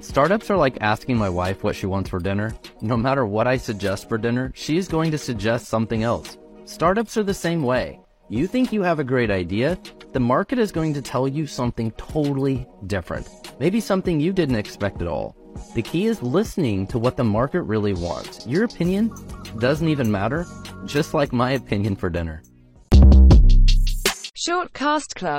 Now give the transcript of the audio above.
Startups are like asking my wife what she wants for dinner. No matter what I suggest for dinner, she is going to suggest something else. Startups are the same way. You think you have a great idea, the market is going to tell you something totally different. Maybe something you didn't expect at all. The key is listening to what the market really wants. Your opinion doesn't even matter, just like my opinion for dinner. Shortcast Club